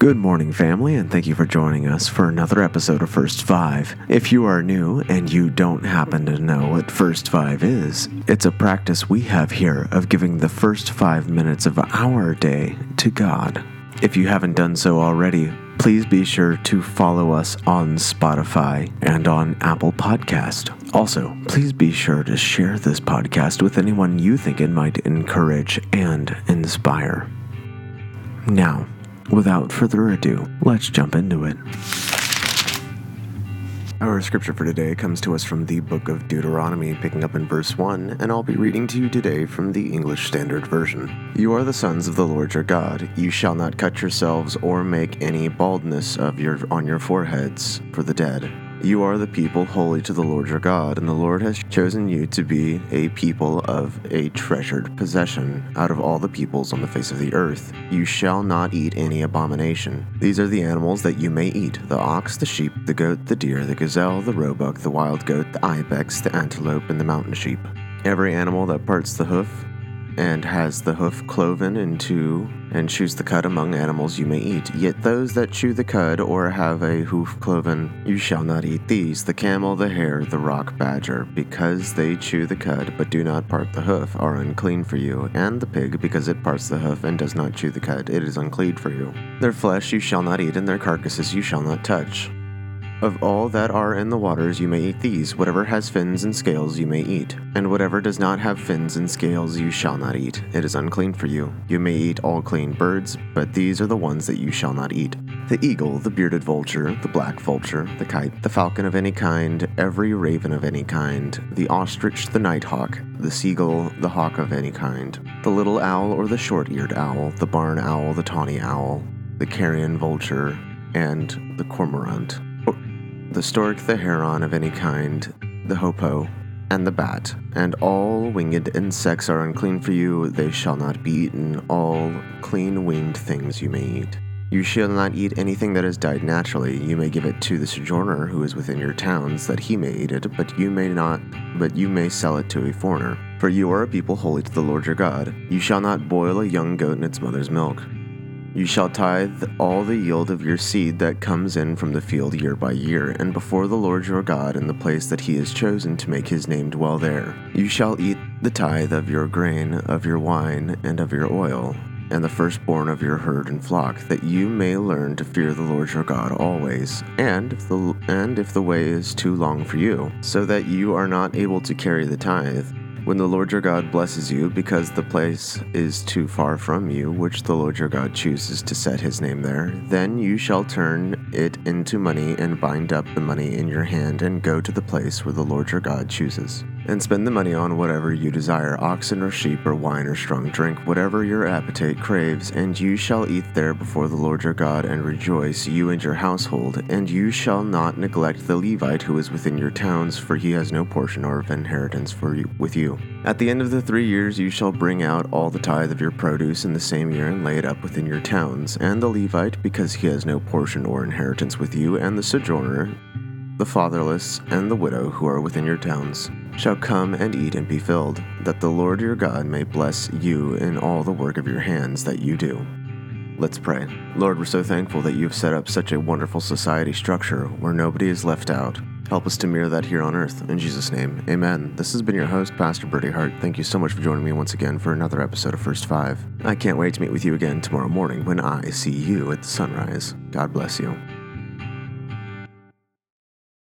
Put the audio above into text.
Good morning, family, and thank you for joining us for another episode of First Five. If you are new and you don't happen to know what First Five is, it's a practice we have here of giving the first five minutes of our day to God. If you haven't done so already, please be sure to follow us on Spotify and on Apple Podcast. Also, please be sure to share this podcast with anyone you think it might encourage and inspire. Now, without further ado, let's jump into it. Our scripture for today comes to us from the book of Deuteronomy, picking up in verse 1, and I'll be reading to you today from the English Standard Version. You are the sons of the Lord your God. You shall not cut yourselves or make any baldness of your on your foreheads for the dead you are the people holy to the Lord your God, and the Lord has chosen you to be a people of a treasured possession out of all the peoples on the face of the earth. You shall not eat any abomination. These are the animals that you may eat the ox, the sheep, the goat, the deer, the gazelle, the roebuck, the wild goat, the ibex, the antelope, and the mountain sheep. Every animal that parts the hoof, and has the hoof cloven in two, and chews the cud among animals you may eat. Yet those that chew the cud or have a hoof cloven, you shall not eat these the camel, the hare, the rock badger, because they chew the cud but do not part the hoof, are unclean for you, and the pig, because it parts the hoof and does not chew the cud, it is unclean for you. Their flesh you shall not eat, and their carcasses you shall not touch. Of all that are in the waters you may eat these, whatever has fins and scales you may eat, and whatever does not have fins and scales you shall not eat. It is unclean for you. You may eat all clean birds, but these are the ones that you shall not eat the eagle, the bearded vulture, the black vulture, the kite, the falcon of any kind, every raven of any kind, the ostrich, the nighthawk, the seagull, the hawk of any kind, the little owl or the short eared owl, the barn owl, the tawny owl, the carrion vulture, and the cormorant the stork, the heron of any kind, the hoopoe, and the bat, and all winged insects are unclean for you, they shall not be eaten, all clean winged things you may eat. You shall not eat anything that has died naturally. You may give it to the sojourner who is within your towns, that he may eat it, but you may not but you may sell it to a foreigner. For you are a people holy to the Lord your God. You shall not boil a young goat in its mother's milk. You shall tithe all the yield of your seed that comes in from the field year by year, and before the Lord your God in the place that he has chosen to make his name dwell there. You shall eat the tithe of your grain, of your wine, and of your oil, and the firstborn of your herd and flock, that you may learn to fear the Lord your God always, and if the and if the way is too long for you, so that you are not able to carry the tithe, when the Lord your God blesses you, because the place is too far from you, which the Lord your God chooses to set his name there, then you shall turn it into money and bind up the money in your hand and go to the place where the Lord your God chooses and spend the money on whatever you desire oxen or sheep or wine or strong drink, whatever your appetite craves, and you shall eat there before the Lord your God and rejoice, you and your household. And you shall not neglect the Levite who is within your towns, for he has no portion or of inheritance for you, with you. At the end of the three years, you shall bring out all the tithe of your produce in the same year and lay it up within your towns. And the Levite, because he has no portion or inheritance with you, and the sojourner, the fatherless, and the widow who are within your towns shall come and eat and be filled, that the Lord your God may bless you in all the work of your hands that you do. Let's pray. Lord, we're so thankful that you've set up such a wonderful society structure where nobody is left out. Help us to mirror that here on earth. In Jesus' name, amen. This has been your host, Pastor Bertie Hart. Thank you so much for joining me once again for another episode of First Five. I can't wait to meet with you again tomorrow morning when I see you at the sunrise. God bless you.